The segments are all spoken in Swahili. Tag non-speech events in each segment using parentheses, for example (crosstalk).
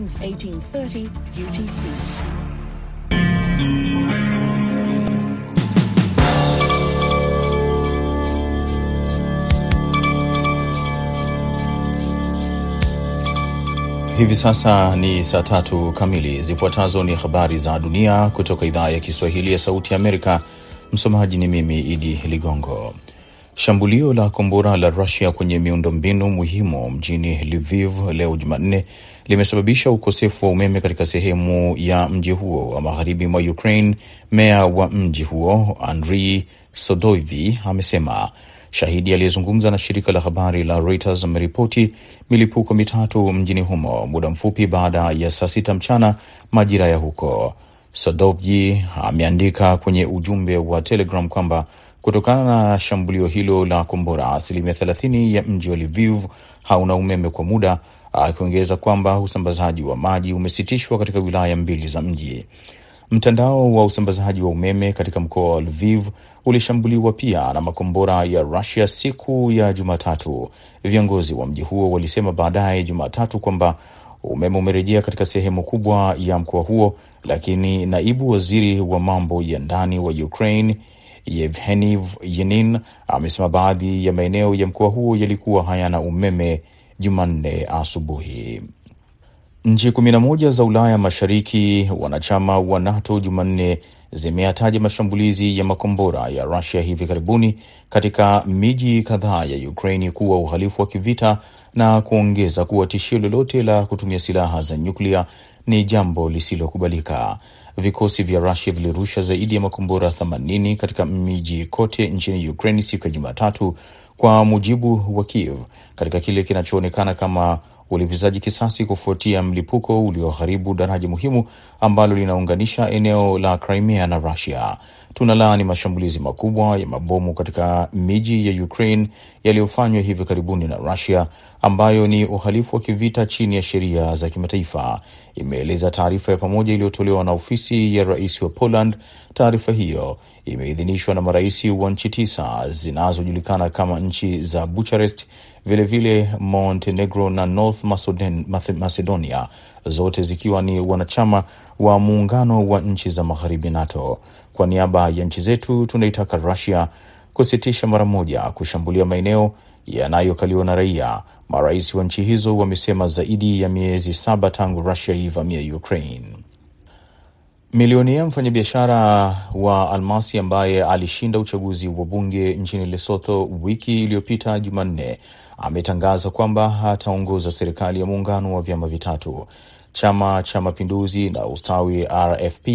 Since 1830 UTC. Hivi sasa ni saa tatu kamili. Zifuatazo ni habari za dunia kutoka idhaa ya Kiswahili ya Sauti ya Amerika. Msomaji ni mimi Idi Ligongo. Shambulio la kombora la Rusia kwenye miundombinu muhimu mjini Lviv leo Jumanne limesababisha ukosefu wa umeme katika sehemu ya mji huo wa magharibi mwa Ukraine. Meya wa mji huo Andrii Sodoivi amesema. Shahidi aliyezungumza na shirika la habari la Reuters ameripoti milipuko mitatu mjini humo muda mfupi baada ya saa sita mchana majira ya huko. Sadovji ameandika kwenye ujumbe wa Telegram kwamba kutokana na shambulio hilo la kombora, asilimia thelathini ya mji wa Lviv hauna umeme kwa muda, akiongeza kwamba usambazaji wa maji umesitishwa katika wilaya mbili za mji. Mtandao wa usambazaji wa umeme katika mkoa wa Lviv ulishambuliwa pia na makombora ya Rusia siku ya Jumatatu. Viongozi wa mji huo walisema baadaye Jumatatu kwamba umeme umerejea katika sehemu kubwa ya mkoa huo, lakini naibu waziri wa mambo ya ndani wa Ukraine Yevheni Yenin amesema baadhi ya maeneo ya mkoa huo yalikuwa hayana umeme Jumanne asubuhi. Nchi kumi na moja za Ulaya Mashariki wanachama wa NATO Jumanne zimeyataja mashambulizi ya makombora ya Rusia hivi karibuni katika miji kadhaa ya Ukraini kuwa uhalifu wa kivita na kuongeza kuwa tishio lolote la kutumia silaha za nyuklia ni jambo lisilokubalika. Vikosi vya Rusia vilirusha zaidi ya makombora 80 katika miji kote nchini Ukraine siku ya Jumatatu, kwa mujibu wa Kiev, katika kile kinachoonekana kama ulipizaji kisasi kufuatia mlipuko ulioharibu daraja muhimu ambalo linaunganisha eneo la Crimea na Russia. Tunalaani mashambulizi makubwa ya mabomu katika miji ya Ukraine yaliyofanywa hivi karibuni na Russia, ambayo ni uhalifu wa kivita chini ya sheria za kimataifa, imeeleza taarifa ya pamoja iliyotolewa na ofisi ya rais wa Poland. Taarifa hiyo imeidhinishwa na marais wa nchi tisa zinazojulikana kama nchi za Bucharest, vilevile Montenegro na North Macedonia, zote zikiwa ni wanachama wa muungano wa nchi za magharibi NATO. Kwa niaba ya nchi zetu tunaitaka Rusia kusitisha mara moja kushambulia maeneo yanayokaliwa na raia. Marais wa nchi hizo wamesema zaidi ya miezi saba tangu Rusia ivamia Ukraine. Milionia mfanyabiashara wa almasi ambaye alishinda uchaguzi wa bunge nchini Lesotho wiki iliyopita Jumanne ametangaza kwamba ataongoza serikali ya muungano wa vyama vitatu. Chama cha Mapinduzi na Ustawi RFP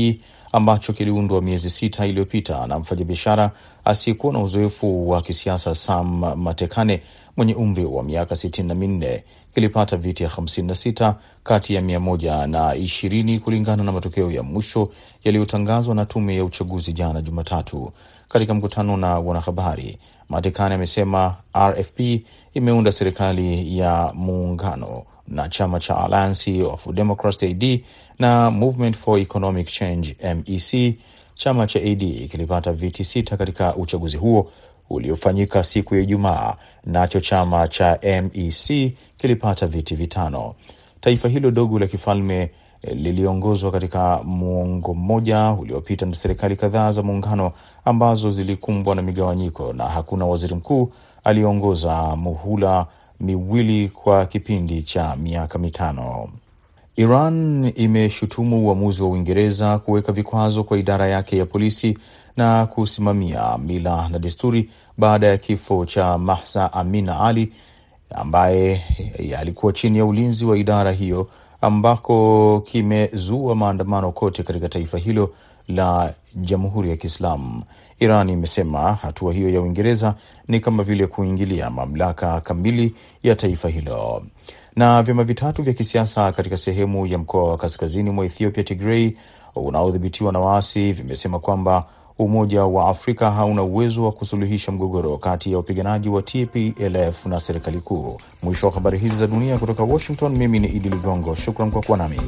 ambacho kiliundwa miezi sita iliyopita na mfanyabiashara asiyekuwa na uzoefu wa kisiasa Sam Matekane mwenye umri wa miaka sitini na minne kilipata viti ya 56 kati ya mia moja na ishirini kulingana na matokeo ya mwisho yaliyotangazwa na tume ya uchaguzi jana Jumatatu. Katika mkutano na wanahabari, Matekane amesema RFP imeunda serikali ya muungano na chama cha Alliance of Democrats AD na Movement for Economic Change MEC. Chama cha AD kilipata viti sita katika uchaguzi huo uliofanyika siku ya Ijumaa, nacho chama cha MEC kilipata viti vitano. Taifa hilo dogo la kifalme liliongozwa katika muongo mmoja uliopita na serikali kadhaa za muungano ambazo zilikumbwa na migawanyiko na hakuna waziri mkuu aliyeongoza muhula miwili kwa kipindi cha miaka mitano. Iran imeshutumu uamuzi wa Uingereza kuweka vikwazo kwa idara yake ya polisi na kusimamia mila na desturi baada ya kifo cha Mahsa Amina Ali ambaye alikuwa chini ya ulinzi wa idara hiyo, ambako kimezua maandamano kote katika taifa hilo la Jamhuri ya Kiislamu. Iran imesema hatua hiyo ya Uingereza ni kama vile kuingilia mamlaka kamili ya taifa hilo. Na vyama vitatu vya kisiasa katika sehemu ya mkoa wa kaskazini mwa Ethiopia, Tigrei, unaodhibitiwa na waasi vimesema kwamba Umoja wa Afrika hauna uwezo wa kusuluhisha mgogoro kati ya wapiganaji wa TPLF na serikali kuu. Mwisho wa habari hizi za dunia kutoka Washington, mimi ni Idi Ligongo, shukran kwa kuwa nami.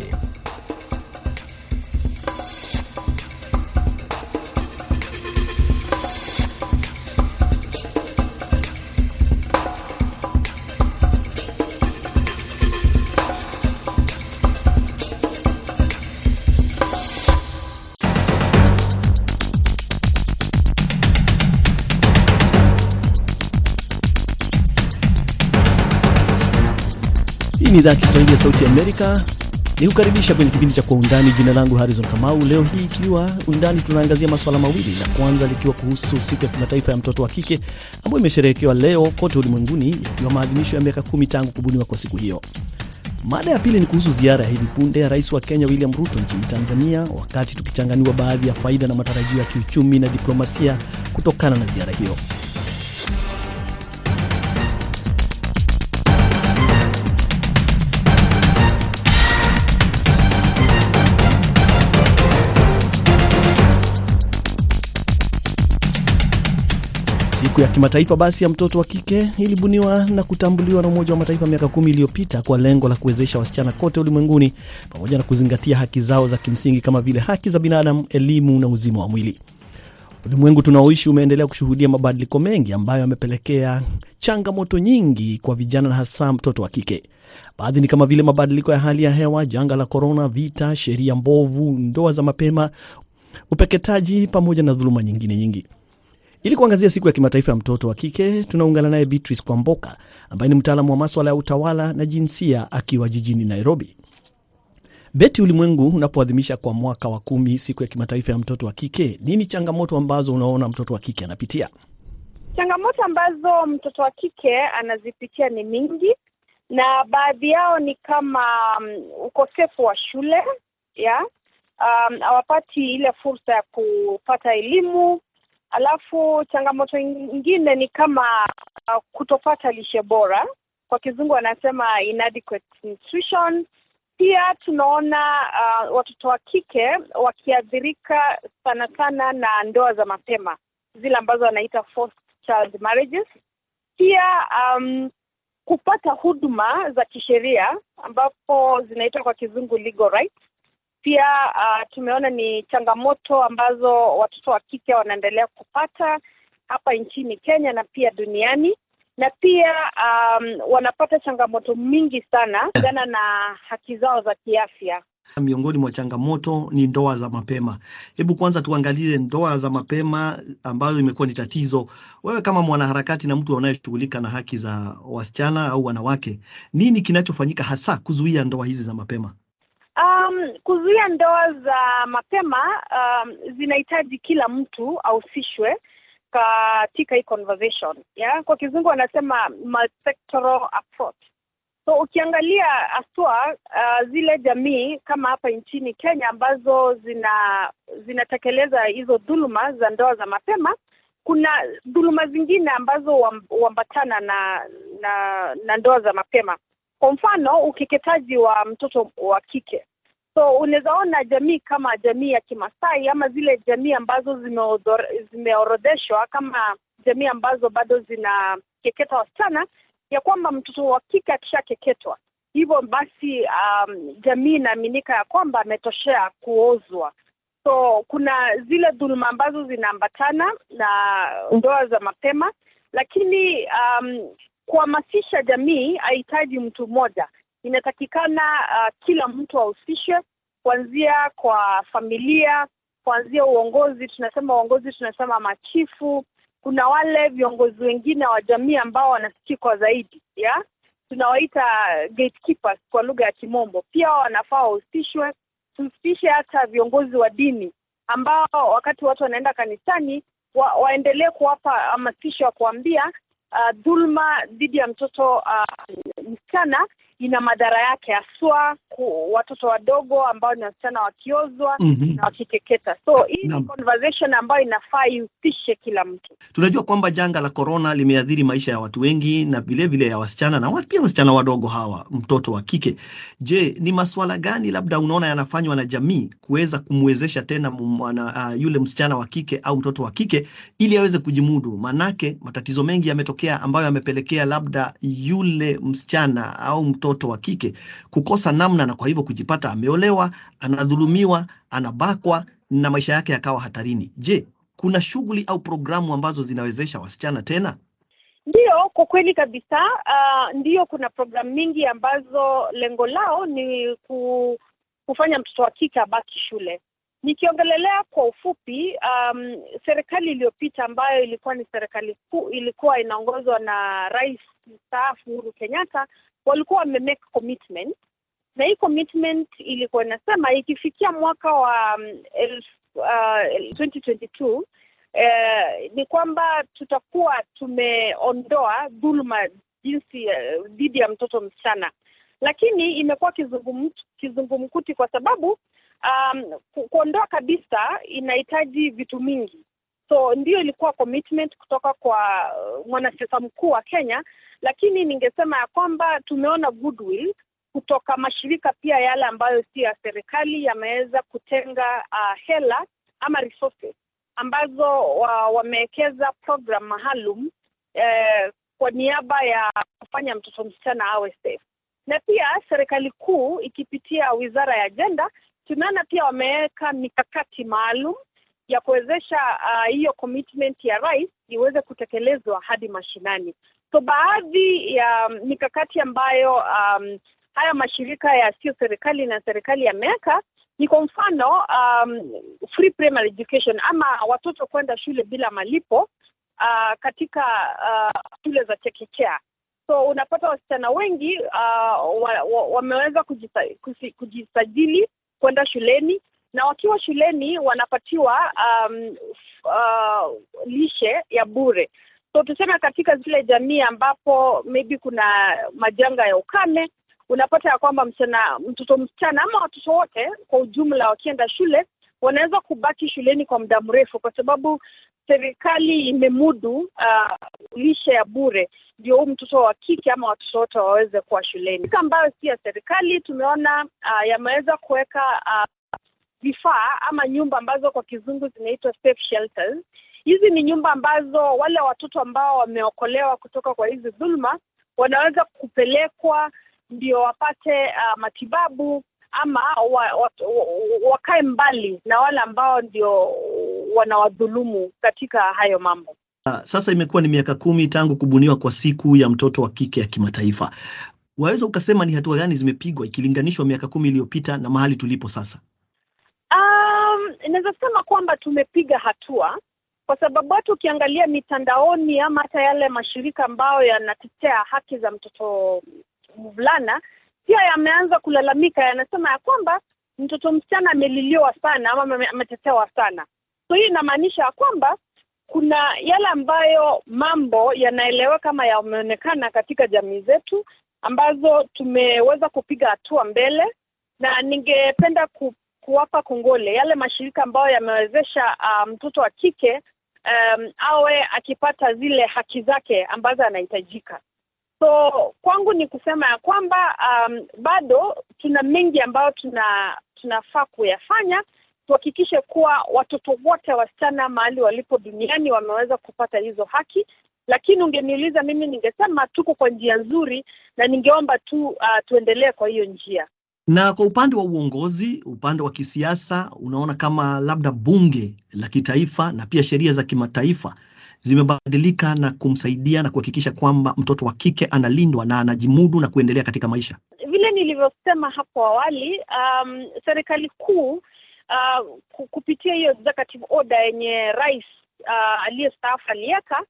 Ni idhaa Kiswahili ya Sauti Amerika ni kukaribisha kwenye kipindi cha Kwa Undani. Jina langu Harrison Kamau. Leo hii ikiwa undani, tunaangazia masuala mawili, la kwanza likiwa kuhusu siku ya kimataifa ya mtoto wa kike ambayo imesherehekewa leo kote ulimwenguni, yakiwa maadhimisho ya miaka kumi tangu kubuniwa kwa siku hiyo. Mada ya pili ni kuhusu ziara ya hivi punde ya rais wa Kenya William Ruto nchini Tanzania, wakati tukichanganiwa baadhi ya faida na matarajio ya kiuchumi na diplomasia kutokana na ziara hiyo. Siku ya kimataifa basi ya mtoto wa kike ilibuniwa na kutambuliwa na Umoja wa Mataifa miaka kumi iliyopita kwa lengo la kuwezesha wasichana kote ulimwenguni pamoja na kuzingatia haki zao za kimsingi kama vile haki za binadamu, elimu na uzima wa mwili. Ulimwengu tunaoishi umeendelea kushuhudia mabadiliko mengi ambayo yamepelekea changamoto nyingi kwa vijana na hasa mtoto wa kike. Baadhi ni kama vile mabadiliko ya hali ya hewa, janga la korona, vita, sheria mbovu, ndoa za mapema, upeketaji pamoja na dhuluma nyingine nyingi. Ili kuangazia siku ya kimataifa ya mtoto wa kike, tunaungana naye Beatrice Kwamboka ambaye ni mtaalamu wa maswala ya utawala na jinsia akiwa jijini Nairobi. Beti, ulimwengu unapoadhimisha kwa mwaka wa kumi siku ya kimataifa ya mtoto wa kike, nini changamoto ambazo unaona mtoto wa kike anapitia? Changamoto ambazo mtoto wa kike anazipitia ni mingi, na baadhi yao ni kama um, ukosefu wa shule ya hawapati um, ile fursa ya kupata elimu Alafu changamoto nyingine ni kama uh, kutopata lishe bora, kwa kizungu wanasema inadequate nutrition. Pia tunaona uh, watoto wa kike wakiathirika sana sana na ndoa za mapema zile ambazo wanaita child marriages. Pia um, kupata huduma za kisheria ambapo zinaitwa kwa kizungu legal rights pia uh, tumeona ni changamoto ambazo watoto wa kike wanaendelea kupata hapa nchini Kenya na pia duniani, na pia um, wanapata changamoto mingi sana kulingana na haki zao za kiafya. Miongoni mwa changamoto ni ndoa za mapema. Hebu kwanza tuangalie ndoa za mapema ambazo imekuwa ni tatizo. Wewe kama mwanaharakati na mtu anayeshughulika na haki za wasichana au wanawake, nini kinachofanyika hasa kuzuia ndoa hizi za mapema? Kuzuia ndoa za mapema um, zinahitaji kila mtu ahusishwe katika hii conversation yeah? Kwa kizungu wanasema approach. So ukiangalia haswa uh, zile jamii kama hapa nchini Kenya ambazo zina zinatekeleza hizo dhuluma za ndoa za mapema, kuna dhuluma zingine ambazo huambatana na, na na ndoa za mapema kwa mfano ukeketaji wa mtoto wa kike. So unaweza jamii kama jamii ya Kimasai ama zile jamii ambazo zimeorodheshwa kama jamii ambazo bado zinakeketa wasichana, ya kwamba mtoto wa kike akishakeketwa hivyo basi, um, jamii inaaminika ya kwamba ametoshea kuozwa. So kuna zile dhuluma ambazo zinaambatana na ndoa za mapema, lakini um, kuhamasisha jamii hahitaji mtu mmoja, inatakikana uh, kila mtu ahusishwe, kuanzia kwa familia, kuanzia uongozi. Tunasema uongozi, tunasema machifu. Kuna wale viongozi wengine wa jamii ambao wanasikikwa zaidi ya tunawaita gatekeepers kwa lugha ya Kimombo, pia wanafaa wahusishwe. Tuhusishe hata viongozi wa dini ambao wakati watu wanaenda kanisani wa, waendelee kuwapa hamasisho ya kuambia Uh, dhulma dhidi ya mtoto uh, msichana ina madhara yake haswa watoto wadogo ambao ni wasichana wakiozwa mm -hmm. na wakikeketa. So hii ni conversation ambayo inafaa ihusishe kila mtu. Tunajua kwamba janga la korona limeathiri maisha ya watu wengi na vilevile ya wasichana na pia wasichana wadogo hawa, mtoto wa kike. Je, ni masuala gani labda unaona yanafanywa na jamii kuweza kumwezesha tena mwana, uh, yule msichana wa kike au mtoto wa kike ili aweze kujimudu? Manake matatizo mengi yametokea ambayo yamepelekea labda yule msichana au mtoto wa kike kukosa namna na kwa hivyo kujipata ameolewa, anadhulumiwa, anabakwa na maisha yake yakawa hatarini. Je, kuna shughuli au programu ambazo zinawezesha wasichana tena? Ndiyo, kwa kweli kabisa. Uh, ndiyo, kuna programu mingi ambazo lengo lao ni ku, kufanya mtoto wa kike abaki shule. Nikiongelelea kwa ufupi, um, serikali iliyopita ambayo ilikuwa ni serikali kuu, ilikuwa inaongozwa na Rais mstaafu Uhuru Kenyatta, walikuwa wamemake commitment. Na hii commitment ilikuwa inasema ikifikia mwaka wa um, elf, uh, 2022 eh, ni kwamba tutakuwa tumeondoa dhuluma jinsi dhidi uh, ya mtoto msichana, lakini imekuwa kizungum, kizungumkuti kwa sababu um, ku, kuondoa kabisa inahitaji vitu mingi, so ndio ilikuwa commitment kutoka kwa uh, mwanasiasa mkuu wa Kenya, lakini ningesema ya kwamba tumeona goodwill kutoka mashirika pia yale ambayo si ya serikali yameweza kutenga uh, hela ama resources ambazo uh, wamewekeza program maalum eh, kwa niaba ya kufanya mtoto msichana awe safe. Na pia serikali kuu ikipitia wizara ya ajenda, tumeona pia wameweka mikakati maalum ya kuwezesha hiyo uh, commitment ya rais iweze kutekelezwa hadi mashinani. So baadhi ya mikakati ambayo um, haya mashirika yasiyo serikali na serikali yameweka ni kwa mfano um, free primary education ama watoto kwenda shule bila malipo uh, katika uh, shule za chekechea. So unapata wasichana wengi uh, wa, wa, wameweza kujisa, kujisajili kwenda shuleni na wakiwa shuleni wanapatiwa um, uh, lishe ya bure. So tuseme katika zile jamii ambapo maybe kuna majanga ya ukame unapata ya kwamba msichana mtoto msichana ama watoto wote kwa ujumla wakienda shule wanaweza kubaki shuleni kwa muda mrefu, kwa sababu serikali imemudu uh, lishe ya bure, ndio huu mtoto wa kike ama watoto wote waweze kuwa shuleni. Ambayo si ya serikali, tumeona uh, yameweza kuweka vifaa uh, ama nyumba ambazo kwa kizungu zinaitwa safe shelters. Hizi ni nyumba ambazo wale watoto ambao wameokolewa kutoka kwa hizi dhuluma wanaweza kupelekwa ndio wapate uh, matibabu ama wa, wa, wa, wakae mbali na wale ambao ndio wanawadhulumu katika hayo mambo. Sasa imekuwa ni miaka kumi tangu kubuniwa kwa siku ya mtoto wa kike ya kimataifa. Waweza ukasema ni hatua gani zimepigwa ikilinganishwa miaka kumi iliyopita na mahali tulipo sasa? Um, inaweza sema kwamba tumepiga hatua kwa sababu hata ukiangalia mitandaoni ama hata yale mashirika ambayo yanatetea haki za mtoto mvulana pia yameanza kulalamika, yanasema ya kwamba mtoto msichana ameliliwa sana ama ametetewa sana. So hii inamaanisha ya kwamba kuna yale ambayo mambo yanaeleweka kama yameonekana katika jamii zetu ambazo tumeweza kupiga hatua mbele, na ningependa ku, kuwapa kongole yale mashirika ambayo yamewezesha mtoto mtoto wa kike um, awe akipata zile haki zake ambazo anahitajika. So kwangu ni kusema ya kwamba um, bado tuna mengi ambayo tuna tunafaa kuyafanya tuhakikishe kuwa watoto wote wasichana mahali walipo duniani wameweza kupata hizo haki. Lakini ungeniuliza mimi, ningesema tuko kwa njia nzuri, na ningeomba tu uh, tuendelee kwa hiyo njia. Na kwa upande wa uongozi, upande wa kisiasa, unaona kama labda bunge la kitaifa na pia sheria za kimataifa zimebadilika na kumsaidia na kuhakikisha kwamba mtoto wa kike analindwa na anajimudu na kuendelea katika maisha? Vile nilivyosema hapo awali, um, serikali kuu uh, kupitia hiyo executive order yenye rais uh, aliyestaafu aliweka,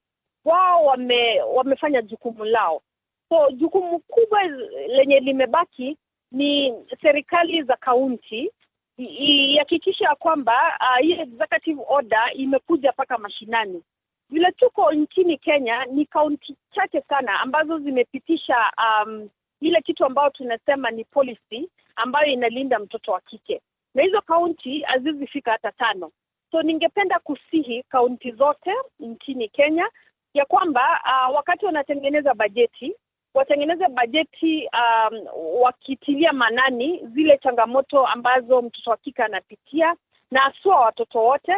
wao wame, wamefanya jukumu lao. So jukumu kubwa lenye limebaki ni serikali za kaunti ihakikisha ya kwamba hii uh, executive order imekuja mpaka mashinani vile tuko nchini Kenya ni kaunti chache sana ambazo zimepitisha um, ile kitu ambayo tunasema ni policy ambayo inalinda mtoto wa kike, na hizo kaunti hazizifika hata tano. So ningependa kusihi kaunti zote nchini Kenya ya kwamba uh, wakati wanatengeneza bajeti watengeneze bajeti um, wakitilia manani zile changamoto ambazo mtoto wa kike anapitia na haswa watoto wote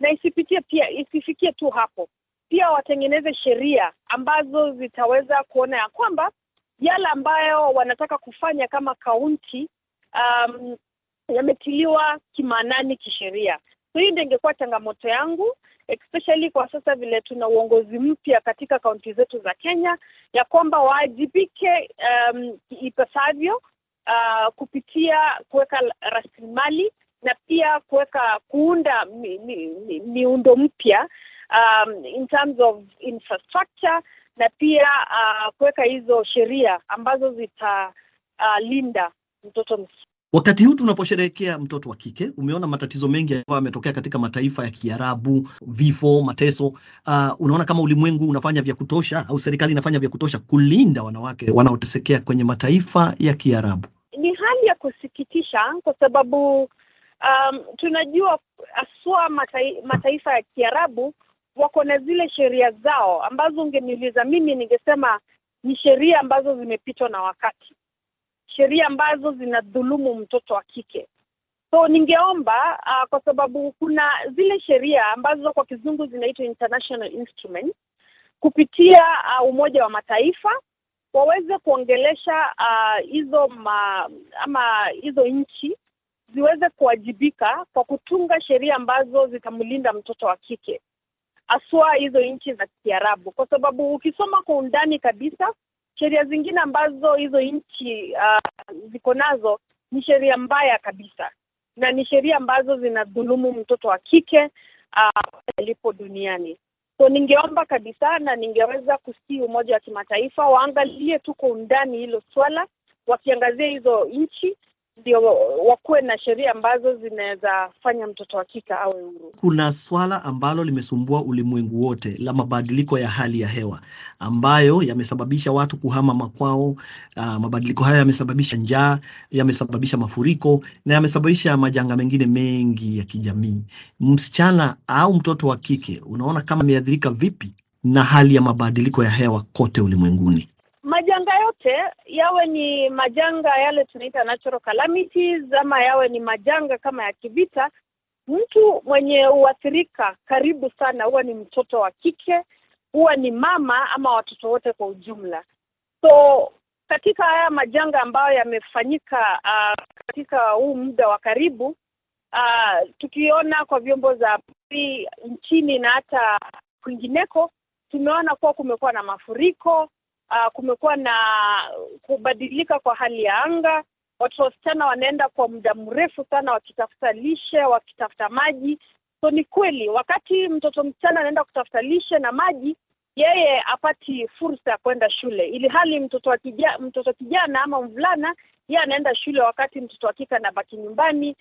na isipitie pia isifikie tu hapo, pia watengeneze sheria ambazo zitaweza kuona ya kwamba yale ambayo wanataka kufanya kama kaunti um, yametiliwa kimaanani kisheria. So hii ndio ingekuwa changamoto yangu especially kwa sasa vile tuna uongozi mpya katika kaunti zetu za Kenya, ya kwamba waajibike um, ipasavyo uh, kupitia kuweka rasilimali na pia kuweka kuunda mi, mi, mi, miundo mpya um, in terms of infrastructure na pia uh, kuweka hizo sheria ambazo zitalinda uh, mtoto msichana. Wakati huu tunaposherehekea mtoto wa kike, umeona matatizo mengi ambayo yametokea katika mataifa ya Kiarabu, vifo, mateso. Uh, unaona kama ulimwengu unafanya vya kutosha au serikali inafanya vya kutosha kulinda wanawake wanaotesekea kwenye mataifa ya Kiarabu? Ni hali ya kusikitisha kwa sababu um, tunajua aswa matai, mataifa ya Kiarabu wako na zile sheria zao ambazo ungeniuliza mimi ningesema ni sheria ambazo zimepitwa na wakati sheria ambazo zinadhulumu mtoto wa kike. So ningeomba uh, kwa sababu kuna zile sheria ambazo kwa kizungu zinaitwa international instruments kupitia uh, Umoja wa Mataifa waweze kuongelesha hizo uh, ma, ama hizo nchi ziweze kuwajibika kwa kutunga sheria ambazo zitamlinda mtoto wa kike haswa hizo nchi za Kiarabu, kwa sababu ukisoma kwa undani kabisa sheria zingine ambazo hizo nchi uh, ziko nazo ni sheria mbaya kabisa, na ni sheria ambazo zinadhulumu mtoto wa kike alipo uh, duniani. So ningeomba kabisa na ningeweza kusii Umoja wa Kimataifa waangalie tu kwa undani hilo swala, wakiangazia hizo nchi ndio wakuwe na sheria ambazo zinaweza fanya mtoto wa kike awe huru. Kuna swala ambalo limesumbua ulimwengu wote la mabadiliko ya hali ya hewa ambayo yamesababisha watu kuhama makwao. Uh, mabadiliko hayo yamesababisha njaa, yamesababisha mafuriko na yamesababisha majanga mengine mengi ya kijamii. Msichana au mtoto wa kike, unaona kama ameathirika vipi na hali ya mabadiliko ya hewa kote ulimwenguni? Majanga yote yawe ni majanga yale tunaita natural calamities, ama yawe ni majanga kama ya kivita, mtu mwenye huathirika karibu sana huwa ni mtoto wa kike, huwa ni mama ama watoto wote kwa ujumla. So katika haya majanga ambayo yamefanyika uh, katika huu muda wa karibu uh, tukiona kwa vyombo za habari nchini na hata kwingineko, tumeona kuwa kumekuwa na mafuriko Uh, kumekuwa na kubadilika kwa hali ya anga. Watoto wasichana wanaenda kwa muda mrefu sana wakitafuta lishe, wakitafuta maji. So ni kweli, wakati mtoto msichana anaenda kutafuta lishe na maji, yeye apati fursa ya kwenda shule, ili hali mtoto wa kijana, mtoto kijana ama mvulana yeye anaenda shule, wakati mtoto wa kike anabaki nyumbani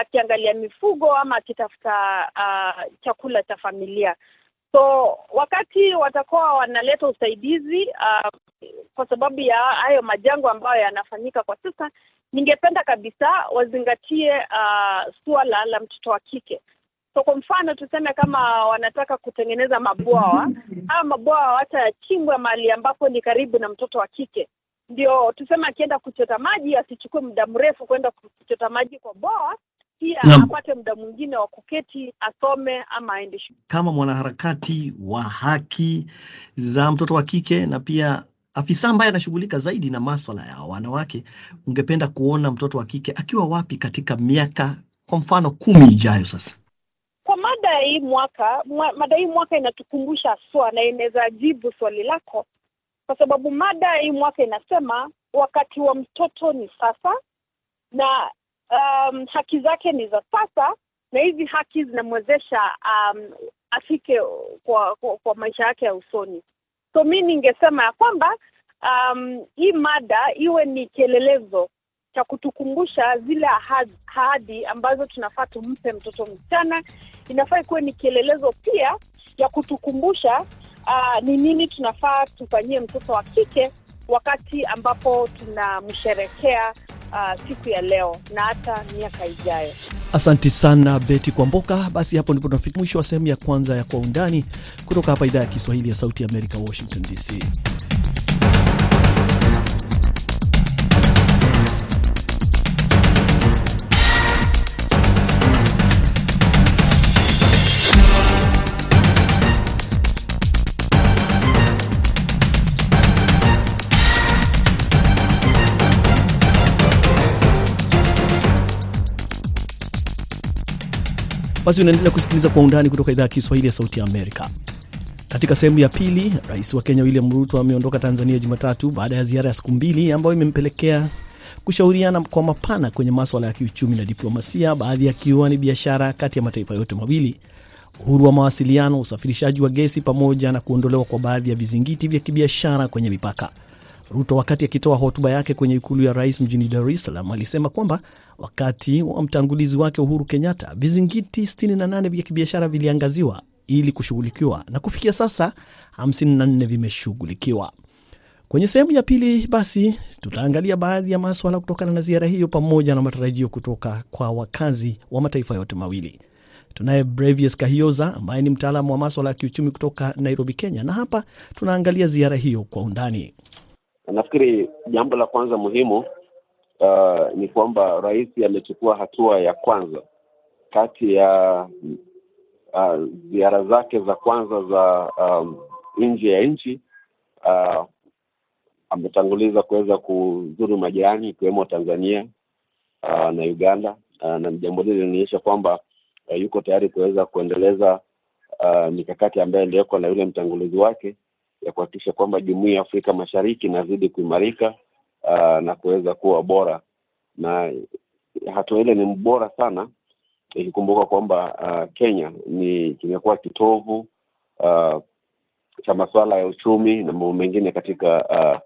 akiangalia uh, mifugo ama akitafuta uh, chakula cha familia. So wakati watakuwa wanaleta usaidizi uh, kwa sababu ya hayo majango ambayo yanafanyika kwa sasa, ningependa kabisa wazingatie uh, suala la mtoto wa kike. So kwa mfano tuseme kama wanataka kutengeneza mabwawa, haya mabwawa hata yachimbwe mahali ambapo ni karibu na mtoto wa kike, ndio tuseme akienda kuchota maji asichukue muda mrefu kwenda kuchota maji kwa bwawa pia Naam. apate muda mwingine wa kuketi asome ama aende shule. Kama mwanaharakati wa haki za mtoto wa kike na pia afisa ambaye anashughulika zaidi na maswala ya wanawake, ungependa kuona mtoto wa kike akiwa wapi katika miaka kwa mfano kumi ijayo? Sasa Kwa mada hii mwaka mwa, mada hii mwaka inatukumbusha swa na inaweza jibu swali lako, kwa sababu mada hii mwaka inasema wakati wa mtoto ni sasa, na um, haki zake ni za sasa, na hizi haki zinamwezesha um, afike kwa, kwa, kwa maisha yake ya usoni. So mi ningesema ya kwamba um, hii mada iwe ni kielelezo cha kutukumbusha zile ahadi, ambazo tunafaa tumpe mtoto msichana. Inafaa ikuwe ni kielelezo pia ya kutukumbusha ah, ni nini tunafaa tufanyie mtoto wa kike wakati ambapo tunamsherekea ah, siku ya leo na hata miaka ijayo. Asanti sana Beti Kwamboka. Basi hapo ndipo tunafika mwisho wa sehemu ya kwanza ya Kwa Undani kutoka hapa idhaa ya Kiswahili ya Sauti ya Amerika, Washington DC. Basi unaendelea kusikiliza Kwa Undani kutoka idhaa ya Kiswahili ya Sauti ya Amerika. Katika sehemu ya pili, rais wa Kenya William Ruto ameondoka Tanzania Jumatatu baada ya ziara ya siku mbili ambayo imempelekea kushauriana kwa mapana kwenye maswala ya kiuchumi na diplomasia, baadhi yakiwa ni biashara kati ya mataifa yote mawili. uhuru wa mawasiliano, usafirishaji wa gesi, pamoja na kuondolewa kwa baadhi ya vizingiti vya kibiashara kwenye mipaka. Ruto wakati akitoa hotuba yake kwenye ikulu ya rais mjini Dar es Salaam alisema kwamba wakati wa mtangulizi wake Uhuru Kenyatta vizingiti 68 vya kibiashara viliangaziwa ili kushughulikiwa na kufikia sasa 54 vimeshughulikiwa. Kwenye sehemu ya pili, basi tutaangalia baadhi ya maswala kutokana na ziara hiyo pamoja na matarajio kutoka kwa wakazi wa mataifa yote mawili. Tunaye Brevius Kahioza ambaye ni mtaalamu wa maswala ya kiuchumi kutoka Nairobi, Kenya, na hapa tunaangalia ziara hiyo kwa undani. Nafikiri jambo la kwanza muhimu uh, ni kwamba rais amechukua hatua ya kwanza. Kati ya uh, ziara zake za kwanza za um, nje ya nchi uh, ametanguliza kuweza kuzuru majirani ikiwemo Tanzania uh, na Uganda uh, na jambo hili linaonyesha kwamba uh, yuko tayari kuweza kuendeleza uh, mikakati ambayo iliwekwa na yule mtangulizi wake ya kuhakikisha kwamba jumuiya ya Afrika Mashariki inazidi kuimarika uh, na kuweza kuwa bora, na hatua ile ni bora sana ikikumbuka kwamba uh, Kenya ni kimekuwa kitovu uh, cha masuala ya uchumi na mambo mengine katika uh,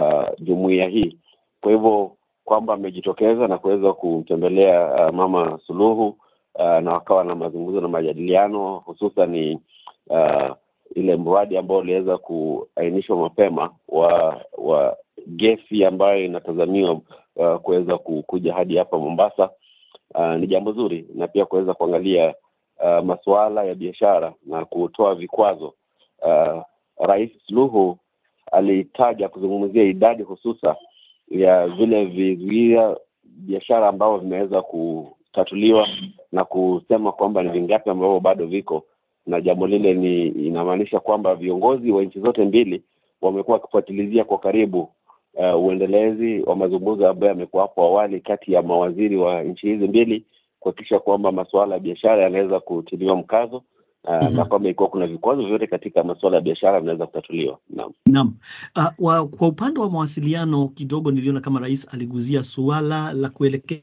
uh, jumuiya hii. Kwa hivyo kwamba amejitokeza na kuweza kumtembelea uh, Mama Suluhu uh, na wakawa na mazungumzo na majadiliano hususan ni uh, ile mradi ambao uliweza kuainishwa mapema wa wa gesi ambayo inatazamiwa uh, kuweza kuja hadi hapa Mombasa. Uh, ni jambo zuri na pia kuweza kuangalia uh, masuala ya biashara na kutoa vikwazo. Uh, Rais Suluhu alitaja kuzungumzia idadi hususa ya vile vizuia biashara ambavyo vimeweza kutatuliwa na kusema kwamba ni vingapi ambavyo bado viko na jambo lile ni inamaanisha kwamba viongozi wa nchi zote mbili wamekuwa wakifuatilizia kwa karibu uh, uendelezi wa mazungumzo ambayo yamekuwa hapo awali kati ya mawaziri wa nchi hizi mbili kuhakikisha kwamba masuala ya biashara yanaweza kutiliwa mkazo uh, mm-hmm. na kwamba ikiwa kuna vikwazo vyote katika masuala ya biashara vinaweza kutatuliwa. Naam, naam. Uh, wa, kwa upande wa mawasiliano kidogo niliona kama rais aliguzia suala la kuelekea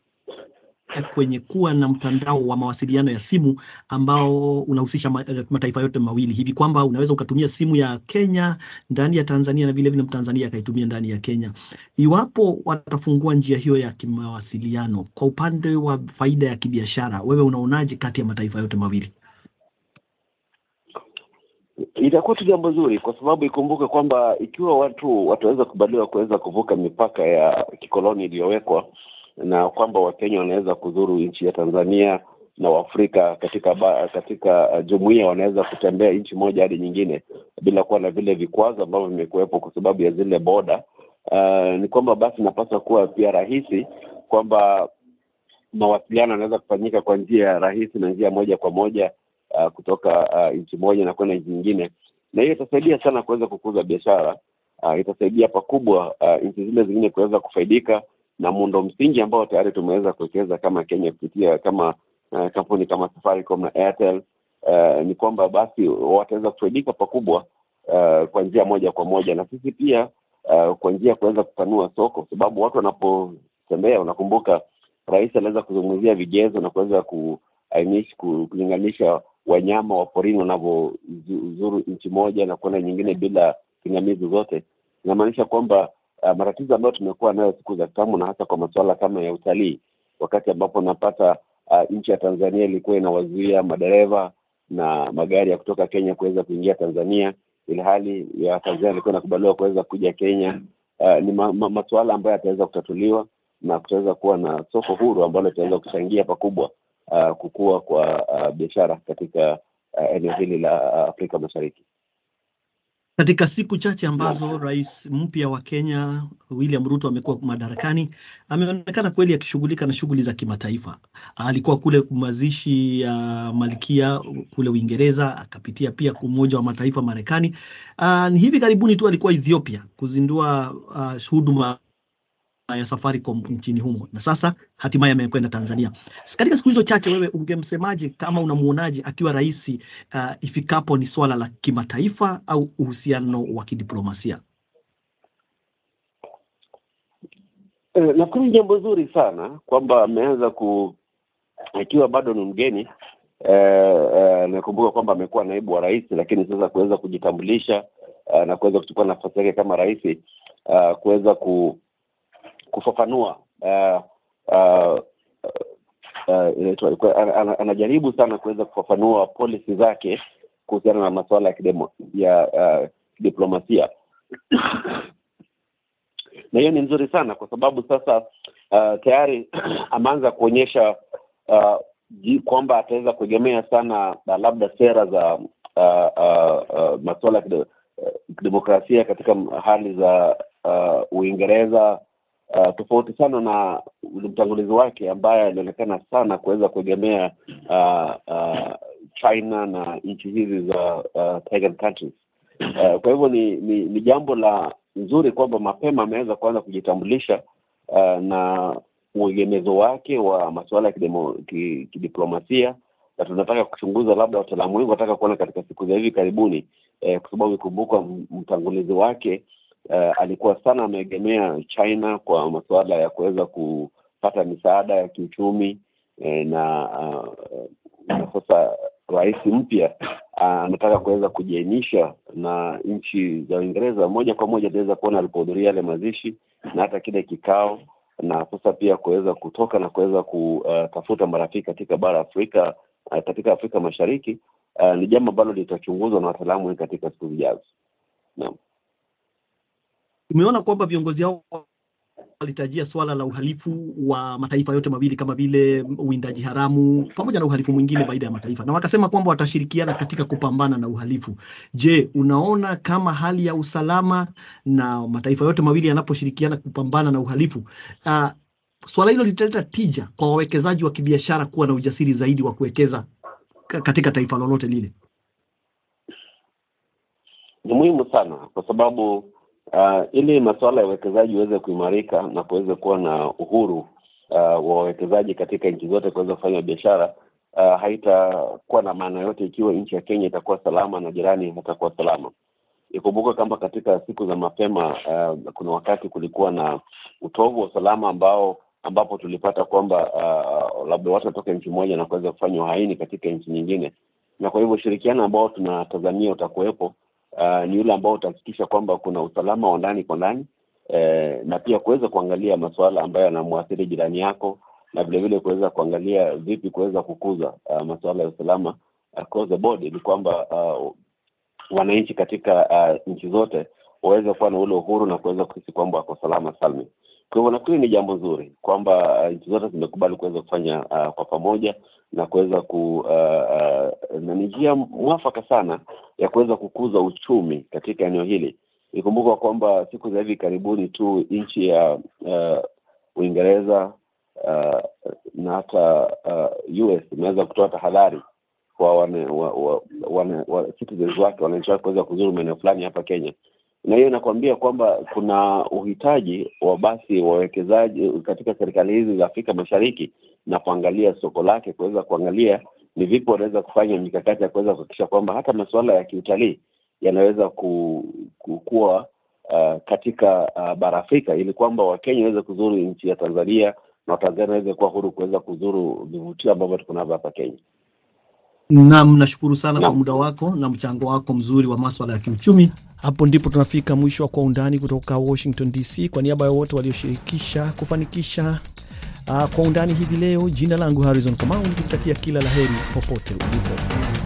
kwenye kuwa na mtandao wa mawasiliano ya simu ambao unahusisha mataifa yote mawili hivi kwamba unaweza ukatumia simu ya Kenya ndani ya Tanzania na vilevile Mtanzania akaitumia ndani ya Kenya. Iwapo watafungua njia hiyo ya kimawasiliano, kwa upande wa faida ya kibiashara, wewe unaonaje kati ya mataifa yote mawili? Itakuwa tu jambo zuri, kwa sababu ikumbuke kwamba ikiwa watu wataweza kubaliwa kuweza kuvuka mipaka ya kikoloni iliyowekwa na kwamba Wakenya wanaweza kuzuru nchi ya Tanzania na Waafrika katika ba, katika uh, jumuiya wanaweza kutembea nchi moja hadi nyingine bila kuwa na vile vikwazo ambavyo vimekuwepo kwa sababu ya zile boda. Uh, ni kwamba basi inapaswa kuwa pia rahisi kwamba mawasiliano yanaweza kufanyika kwa njia rahisi na njia moja kwa moja uh, kutoka uh, nchi moja na kwenda nchi nyingine, na hiyo itasaidia sana kuweza kukuza biashara uh, itasaidia pakubwa uh, nchi zile zingine kuweza kufaidika na muundo msingi ambao tayari tumeweza kuwekeza kama Kenya kupitia kama uh, kampuni kama Safaricom na Airtel uh, ni kwamba basi wataweza kufaidika pakubwa uh, kwa njia moja kwa moja, na sisi pia uh, kwa njia ya kuweza kupanua soko, sababu watu wanapotembea, unakumbuka rais aliweza kuzungumzia vigezo na kuweza kuainisha kulinganisha wanyama wa porini wanavyozuru nchi moja na kwenda nyingine bila pingamizi zote, inamaanisha kwamba uh, matatizo ambayo tumekuwa nayo siku za kitambo na hasa kwa masuala kama ya utalii, wakati ambapo unapata uh, nchi ya Tanzania ilikuwa inawazuia madereva na magari ya kutoka Kenya kuweza kuingia Tanzania, ili hali ya Tanzania ilikuwa inakubaliwa kuweza kuja Kenya. Uh, ni ma, ma, masuala ambayo yataweza kutatuliwa na kutaweza kuwa na soko huru ambalo litaweza kuchangia pakubwa uh, kukua kwa uh, biashara katika uh, eneo hili la Afrika Mashariki. Katika siku chache ambazo rais mpya wa Kenya William Ruto amekuwa madarakani, ameonekana kweli akishughulika na shughuli za kimataifa. Alikuwa kule mazishi ya Malkia kule Uingereza, akapitia pia Umoja wa Mataifa Marekani. Uh, hivi karibuni tu alikuwa Ethiopia kuzindua uh, huduma ya Safaricom nchini humo na sasa hatimaye amekwenda Tanzania. Katika siku hizo chache, wewe ungemsemaje kama unamuonaje akiwa rais uh, ifikapo ni swala la kimataifa au uhusiano wa kidiplomasia? Eh, nafikiri jambo zuri sana kwamba ameanza ku akiwa bado ni mgeni eh, eh, nakumbuka kwamba amekuwa naibu wa rais, lakini sasa kuweza kujitambulisha eh, na kuweza kuchukua nafasi yake kama rais eh, kuweza ku, kufafanua uh, uh, uh, anajaribu sana kuweza kufafanua policy zake kuhusiana na masuala ya kidemo, ya uh, diplomasia. (coughs) Na hiyo ni nzuri sana kwa sababu sasa uh, tayari (coughs) ameanza kuonyesha uh, kwamba ataweza kuegemea sana uh, labda sera za uh, uh, uh, masuala ya uh, kidemokrasia katika hali za uh, Uingereza uh, tofauti sana na mtangulizi wake ambaye alionekana sana kuweza kuegemea uh, uh, China na nchi hizi za uh, countries. Uh, kwa hivyo ni, ni ni jambo la nzuri kwamba mapema ameweza kuanza kujitambulisha uh, na uegemezo wake wa masuala ya kidiplomasia na tunataka kuchunguza, labda wataalamu wengi wataka kuona katika siku za hivi karibuni eh, kwa sababu ikumbuka mtangulizi wake eh, alikuwa sana ameegemea China kwa masuala ya kuweza kupata misaada ya kiuchumi eh, na, uh, sasa rais mpya anataka uh, kuweza kujiainisha na nchi za Uingereza moja kwa moja. Tunaweza kuona alipohudhuria yale mazishi na hata kile kikao, na sasa pia kuweza kutoka na kuweza kutafuta uh, marafiki katika bara Afrika uh, katika Afrika Mashariki uh, ni jambo ambalo litachunguzwa na wataalamu katika siku zijazo. Naam, tumeona kwamba viongozi hao walitajia swala la uhalifu wa mataifa yote mawili kama vile uwindaji haramu pamoja na uhalifu mwingine baina ya mataifa, na wakasema kwamba watashirikiana katika kupambana na uhalifu. Je, unaona kama hali ya usalama na mataifa yote mawili yanaposhirikiana kupambana na uhalifu uh, swala hilo litaleta tija kwa wawekezaji wa kibiashara kuwa na ujasiri zaidi wa kuwekeza katika taifa lolote lile? Ni muhimu sana kwa sababu uh, ili masuala ya uwekezaji iweze kuimarika na kuweze kuwa na uhuru uh, wa wawekezaji katika nchi zote kuweza kufanya biashara uh, haitakuwa na maana yote ikiwa nchi ya Kenya itakuwa salama na jirani hatakuwa salama. Ikumbuka kwamba katika siku za mapema uh, kuna wakati kulikuwa na utovu wa usalama ambao ambapo tulipata kwamba uh, labda watu watoka nchi moja na kuweza kufanya uhaini katika nchi nyingine, na kwa hivyo ushirikiano ambao tunatazamia utakuwepo uh, ni yule ambao utahakikisha kwamba kuna usalama wa ndani kwa ndani eh, na pia kuweza kuangalia masuala ambayo yanamwathiri jirani yako na vile vile kuweza kuangalia vipi kuweza kukuza uh, masuala ya usalama across the board, ili kwamba uh, wananchi katika uh, nchi zote waweze kuwa na ule uhuru na kuweza kuhisi kwamba wako salama salmi. Kwa hivyo nafikiri ni jambo zuri kwamba uh, nchi zote zimekubali kuweza kufanya uh, kwa pamoja na kuweza ku uh, uh, ni njia mwafaka sana ya kuweza kukuza uchumi katika eneo hili. Ikumbuka kwamba siku za hivi karibuni tu nchi ya uh, Uingereza uh, na hata uh, US imeweza kutoa tahadhari kwa wane, wa, wa, wane, wa, citizens wake wananchi wake kuweza kuzuru maeneo fulani hapa Kenya na hiyo inakuambia kwamba kuna uhitaji wa basi wawekezaji katika serikali hizi za Afrika Mashariki na kuangalia soko lake, kuweza kuangalia ni vipi wanaweza kufanya mikakati ya kuweza kuhakikisha kwamba hata masuala ya kiutalii yanaweza ku, kukua uh, katika uh, bara Afrika ili kwamba Wakenya waweze kuzuru nchi ya Tanzania na Watanzania waweze kuwa huru kuweza kuzuru vivutio ambavyo tuko navyo hapa Kenya. Nam, nashukuru sana kwa muda wako na mchango wako mzuri wa maswala ya kiuchumi. Hapo ndipo tunafika mwisho wa Kwa Undani kutoka Washington DC. Kwa niaba ya wote walioshirikisha kufanikisha uh, Kwa Undani hivi leo, jina langu Harrison Kamau nikikutakia kila la heri popote ulipo.